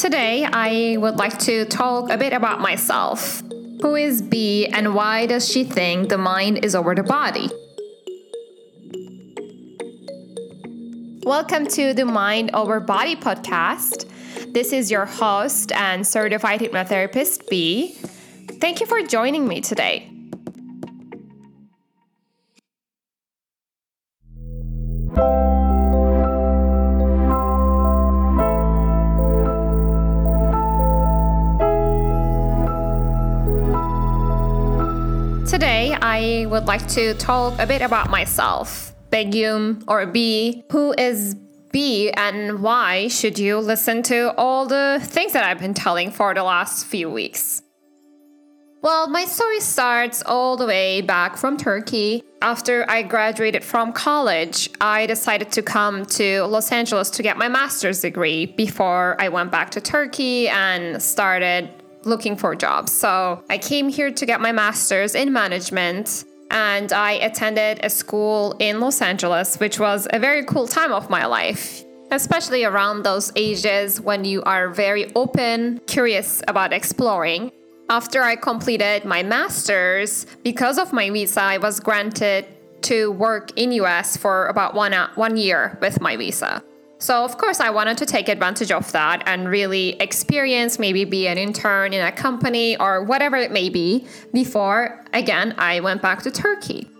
Today, I would like to talk a bit about myself. Who is B and why does she think the mind is over the body? Welcome to the Mind Over Body podcast. This is your host and certified hypnotherapist, B. Thank you for joining me today. Today, I would like to talk a bit about myself, Begum or B. Who is B and why should you listen to all the things that I've been telling for the last few weeks? Well, my story starts all the way back from Turkey. After I graduated from college, I decided to come to Los Angeles to get my master's degree before I went back to Turkey and started looking for jobs. So I came here to get my master's in management and I attended a school in Los Angeles, which was a very cool time of my life. Especially around those ages when you are very open, curious about exploring. After I completed my master's, because of my visa, I was granted to work in US for about one, one year with my visa. So, of course, I wanted to take advantage of that and really experience, maybe be an intern in a company or whatever it may be before, again, I went back to Turkey.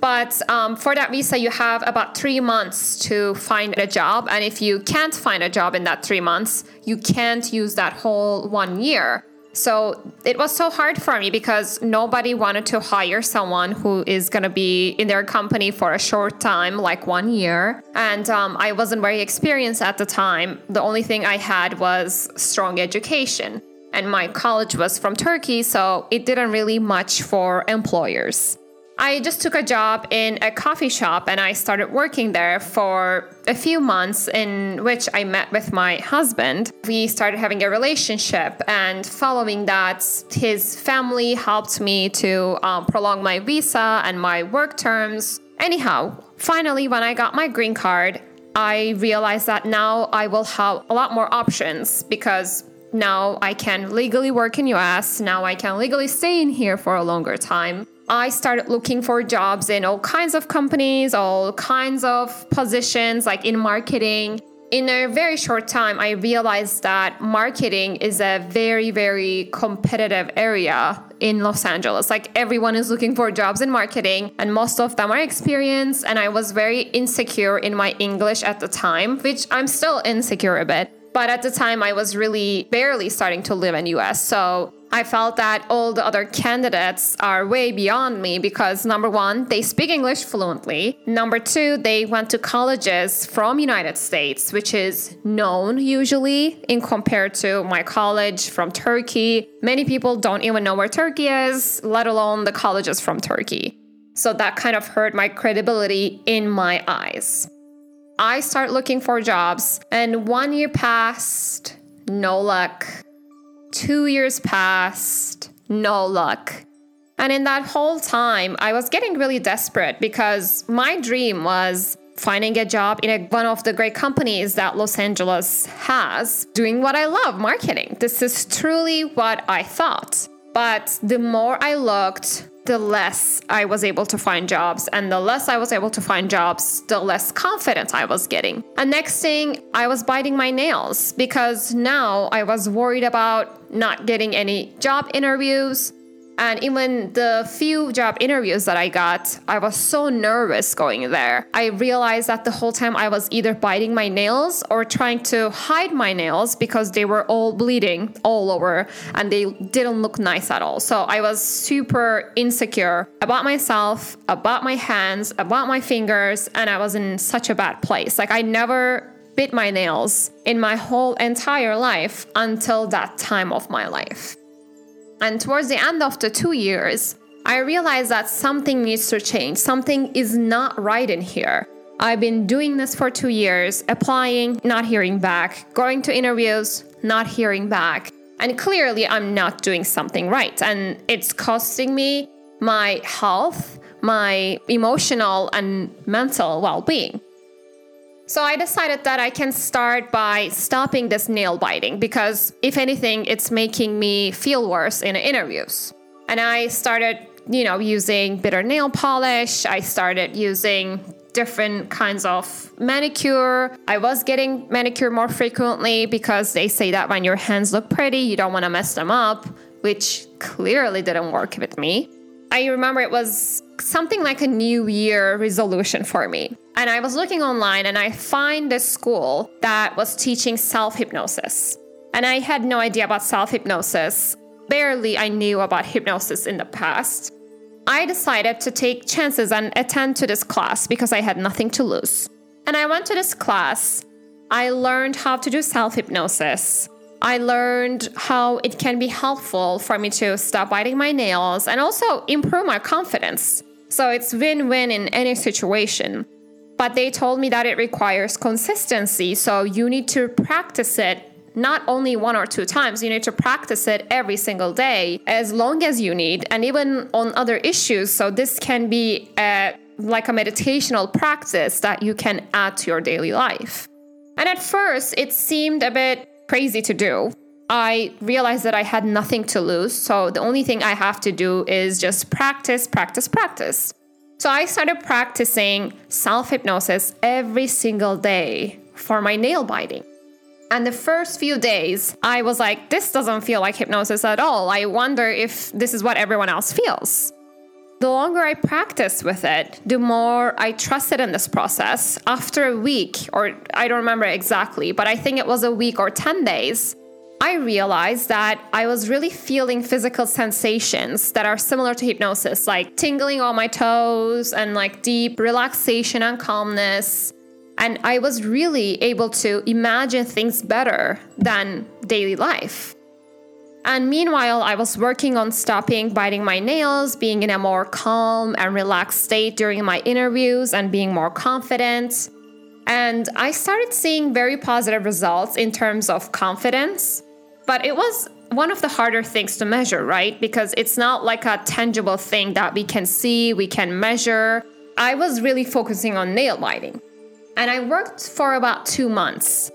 But um, for that visa, you have about three months to find a job. And if you can't find a job in that three months, you can't use that whole one year. So it was so hard for me because nobody wanted to hire someone who is going to be in their company for a short time, like one year. And um, I wasn't very experienced at the time. The only thing I had was strong education. And my college was from Turkey, so it didn't really much for employers. I just took a job in a coffee shop and I started working there for a few months, in which I met with my husband. We started having a relationship, and following that, his family helped me to um, prolong my visa and my work terms. Anyhow, finally, when I got my green card, I realized that now I will have a lot more options because now I can legally work in US, now I can legally stay in here for a longer time. I started looking for jobs in all kinds of companies, all kinds of positions, like in marketing. In a very short time, I realized that marketing is a very, very competitive area in Los Angeles. Like everyone is looking for jobs in marketing, and most of them are experienced. And I was very insecure in my English at the time, which I'm still insecure a bit. But at the time, I was really barely starting to live in US. So I felt that all the other candidates are way beyond me because number one, they speak English fluently. Number two, they went to colleges from United States, which is known usually in compared to my college from Turkey. Many people don't even know where Turkey is, let alone the colleges from Turkey. So that kind of hurt my credibility in my eyes. I start looking for jobs and one year passed, no luck Two years passed, no luck. And in that whole time, I was getting really desperate because my dream was finding a job in a, one of the great companies that Los Angeles has, doing what I love marketing. This is truly what I thought. But the more I looked, the less I was able to find jobs. And the less I was able to find jobs, the less confidence I was getting. And next thing, I was biting my nails because now I was worried about not getting any job interviews. And even the few job interviews that I got, I was so nervous going there. I realized that the whole time I was either biting my nails or trying to hide my nails because they were all bleeding all over and they didn't look nice at all. So I was super insecure about myself, about my hands, about my fingers, and I was in such a bad place. Like I never bit my nails in my whole entire life until that time of my life. And towards the end of the two years, I realized that something needs to change. Something is not right in here. I've been doing this for two years, applying, not hearing back, going to interviews, not hearing back. And clearly, I'm not doing something right. And it's costing me my health, my emotional and mental well being. So I decided that I can start by stopping this nail biting because, if anything, it's making me feel worse in interviews. And I started, you know, using bitter nail polish. I started using different kinds of manicure. I was getting manicure more frequently because they say that when your hands look pretty, you don't want to mess them up, which clearly didn't work with me. I remember it was something like a new year resolution for me. And I was looking online and I find this school that was teaching self hypnosis. And I had no idea about self hypnosis. Barely I knew about hypnosis in the past. I decided to take chances and attend to this class because I had nothing to lose. And I went to this class. I learned how to do self hypnosis. I learned how it can be helpful for me to stop biting my nails and also improve my confidence. So it's win win in any situation. But they told me that it requires consistency, so you need to practice it not only one or two times, you need to practice it every single day as long as you need, and even on other issues. So, this can be a, like a meditational practice that you can add to your daily life. And at first, it seemed a bit crazy to do. I realized that I had nothing to lose, so the only thing I have to do is just practice, practice, practice. So I started practicing self hypnosis every single day for my nail biting. And the first few days, I was like, this doesn't feel like hypnosis at all. I wonder if this is what everyone else feels. The longer I practiced with it, the more I trusted in this process. After a week, or I don't remember exactly, but I think it was a week or 10 days, I realized that I was really feeling physical sensations that are similar to hypnosis, like tingling on my toes and like deep relaxation and calmness. And I was really able to imagine things better than daily life. And meanwhile, I was working on stopping biting my nails, being in a more calm and relaxed state during my interviews, and being more confident. And I started seeing very positive results in terms of confidence. But it was one of the harder things to measure, right? Because it's not like a tangible thing that we can see, we can measure. I was really focusing on nail biting. And I worked for about two months.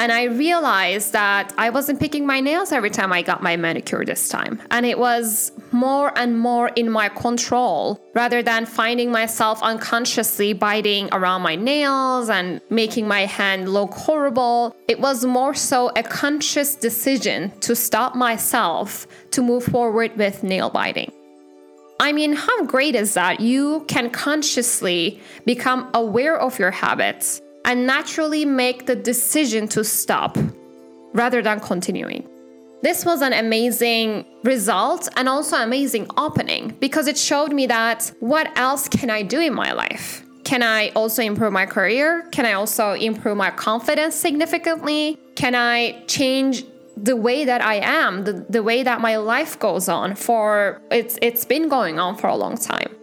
And I realized that I wasn't picking my nails every time I got my manicure this time. And it was more and more in my control rather than finding myself unconsciously biting around my nails and making my hand look horrible. It was more so a conscious decision to stop myself to move forward with nail biting. I mean, how great is that? You can consciously become aware of your habits and naturally make the decision to stop rather than continuing. This was an amazing result and also amazing opening because it showed me that what else can I do in my life? Can I also improve my career? Can I also improve my confidence significantly? Can I change the way that I am, the, the way that my life goes on for it's it's been going on for a long time.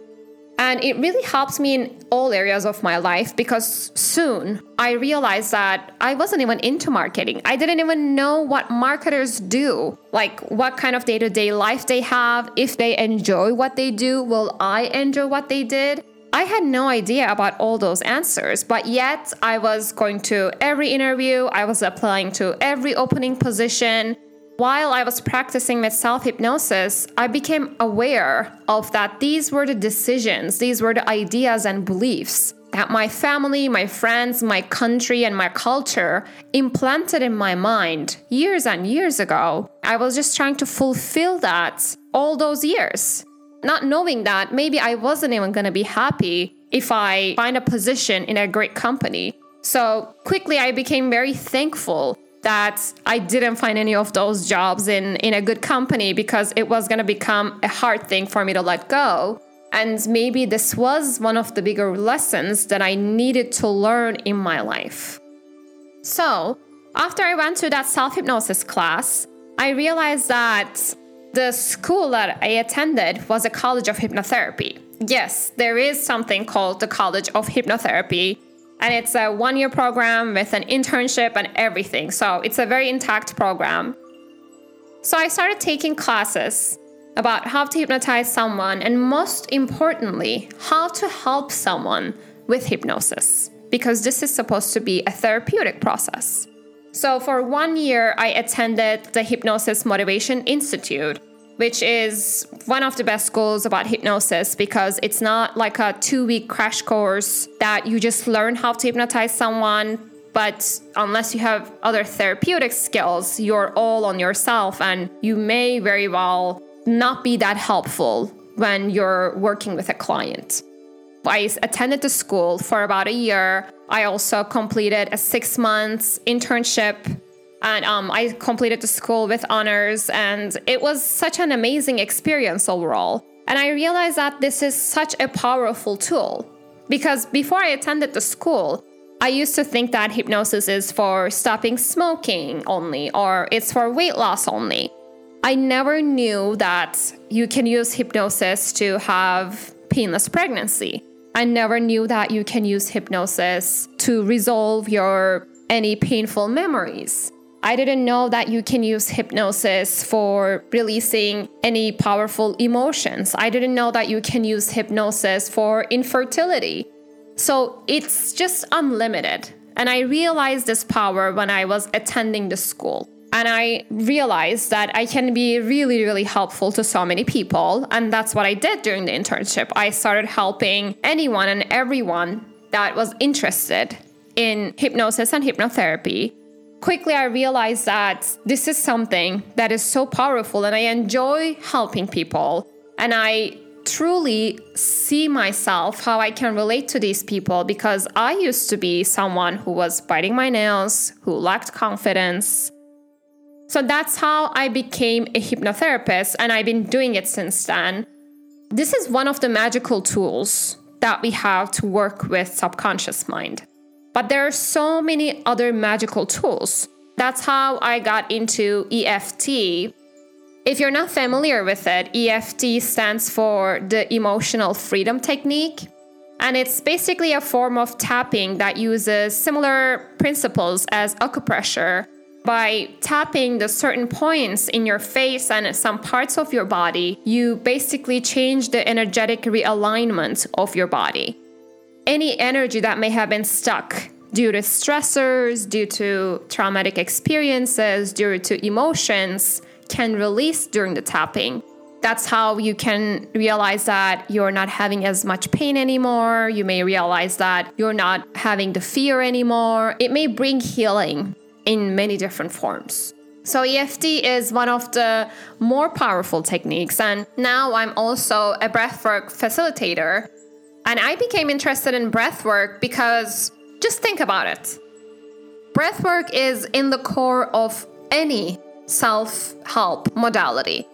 And it really helps me in all areas of my life because soon I realized that I wasn't even into marketing. I didn't even know what marketers do, like what kind of day to day life they have, if they enjoy what they do, will I enjoy what they did? I had no idea about all those answers, but yet I was going to every interview, I was applying to every opening position. While I was practicing with self hypnosis, I became aware of that these were the decisions, these were the ideas and beliefs that my family, my friends, my country, and my culture implanted in my mind years and years ago. I was just trying to fulfill that all those years not knowing that maybe I wasn't even going to be happy if I find a position in a great company. So quickly, I became very thankful that I didn't find any of those jobs in, in a good company because it was going to become a hard thing for me to let go. And maybe this was one of the bigger lessons that I needed to learn in my life. So, after I went to that self hypnosis class, I realized that the school that I attended was a college of hypnotherapy. Yes, there is something called the College of Hypnotherapy, and it's a one year program with an internship and everything. So it's a very intact program. So I started taking classes about how to hypnotize someone, and most importantly, how to help someone with hypnosis. because this is supposed to be a therapeutic process. So, for one year, I attended the Hypnosis Motivation Institute, which is one of the best schools about hypnosis because it's not like a two week crash course that you just learn how to hypnotize someone. But unless you have other therapeutic skills, you're all on yourself and you may very well not be that helpful when you're working with a client. I attended the school for about a year. I also completed a six months internship and um, I completed the school with honors, and it was such an amazing experience overall. And I realized that this is such a powerful tool because before I attended the school, I used to think that hypnosis is for stopping smoking only or it's for weight loss only. I never knew that you can use hypnosis to have painless pregnancy. I never knew that you can use hypnosis to resolve your any painful memories. I didn't know that you can use hypnosis for releasing any powerful emotions. I didn't know that you can use hypnosis for infertility. So it's just unlimited. And I realized this power when I was attending the school. And I realized that I can be really, really helpful to so many people. And that's what I did during the internship. I started helping anyone and everyone that was interested in hypnosis and hypnotherapy quickly I realized that this is something that is so powerful and I enjoy helping people. And I truly see myself how I can relate to these people because I used to be someone who was biting my nails, who lacked confidence. So that's how I became a hypnotherapist, and I've been doing it since then. This is one of the magical tools that we have to work with subconscious mind. But there are so many other magical tools. That's how I got into EFT. If you're not familiar with it, EFT stands for the Emotional Freedom Technique. And it's basically a form of tapping that uses similar principles as acupressure. By tapping the certain points in your face and some parts of your body, you basically change the energetic realignment of your body any energy that may have been stuck due to stressors, due to traumatic experiences, due to emotions can release during the tapping. That's how you can realize that you're not having as much pain anymore. You may realize that you're not having the fear anymore. It may bring healing in many different forms. So, EFT is one of the more powerful techniques. And now I'm also a breathwork facilitator. And I became interested in breathwork because just think about it. Breathwork is in the core of any self help modality.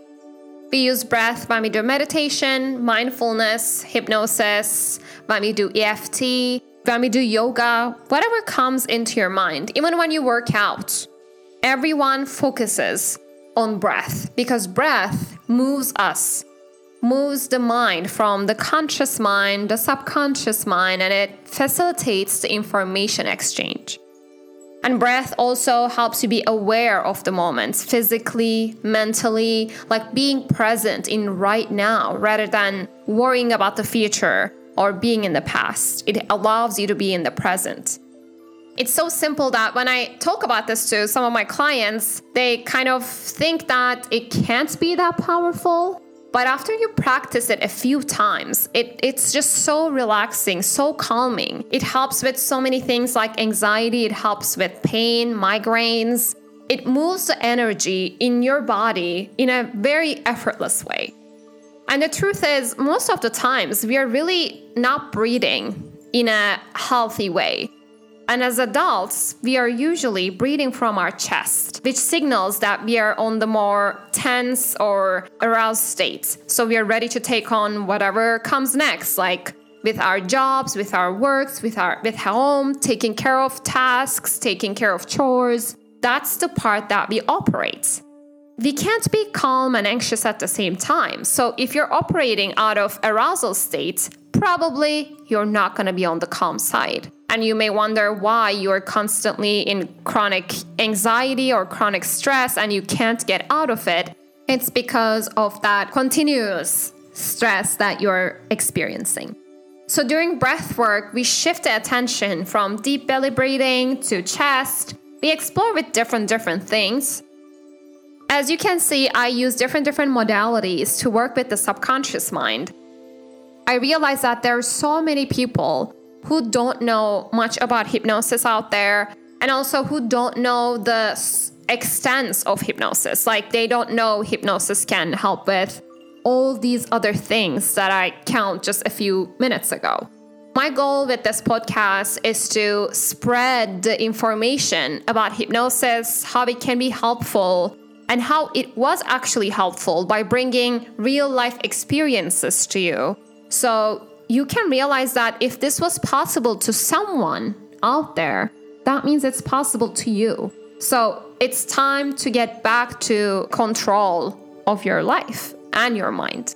We use breath when we do meditation, mindfulness, hypnosis, when we do EFT, when we do yoga, whatever comes into your mind, even when you work out. Everyone focuses on breath because breath moves us moves the mind from the conscious mind, the subconscious mind, and it facilitates the information exchange. And breath also helps you be aware of the moments physically, mentally, like being present in right now rather than worrying about the future or being in the past. It allows you to be in the present. It's so simple that when I talk about this to some of my clients, they kind of think that it can't be that powerful. But after you practice it a few times, it, it's just so relaxing, so calming. It helps with so many things like anxiety, it helps with pain, migraines. It moves the energy in your body in a very effortless way. And the truth is, most of the times, we are really not breathing in a healthy way. And as adults, we are usually breathing from our chest, which signals that we are on the more tense or aroused state. So we are ready to take on whatever comes next, like with our jobs, with our works, with our with home, taking care of tasks, taking care of chores. That's the part that we operate. We can't be calm and anxious at the same time. So if you're operating out of arousal state, probably you're not going to be on the calm side. And you may wonder why you're constantly in chronic anxiety or chronic stress and you can't get out of it. It's because of that continuous stress that you're experiencing. So during breath work, we shift the attention from deep belly breathing to chest. We explore with different different things. As you can see, I use different different modalities to work with the subconscious mind. I realize that there are so many people who don't know much about hypnosis out there and also who don't know the extents of hypnosis. Like they don't know hypnosis can help with all these other things that I count just a few minutes ago. My goal with this podcast is to spread the information about hypnosis, how it can be helpful, and how it was actually helpful by bringing real life experiences to you. So you can realize that if this was possible to someone out there, that means it's possible to you. So it's time to get back to control of your life and your mind.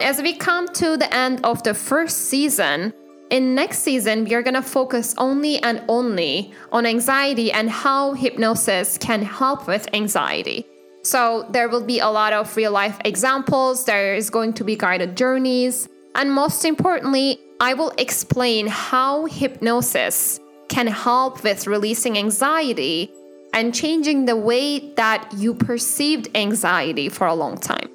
As we come to the end of the first season, in next season, we are going to focus only and only on anxiety and how hypnosis can help with anxiety. So, there will be a lot of real life examples, there is going to be guided journeys, and most importantly, I will explain how hypnosis can help with releasing anxiety and changing the way that you perceived anxiety for a long time.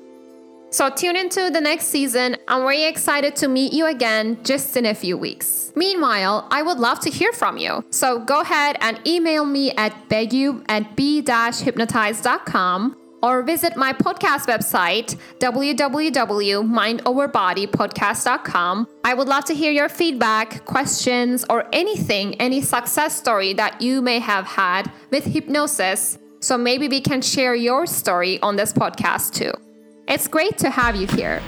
So tune into the next season. I'm very excited to meet you again just in a few weeks. Meanwhile, I would love to hear from you. So go ahead and email me at begum at b-hypnotize.com or visit my podcast website, www.mindoverbodypodcast.com. I would love to hear your feedback, questions, or anything, any success story that you may have had with hypnosis. So maybe we can share your story on this podcast too. It's great to have you here.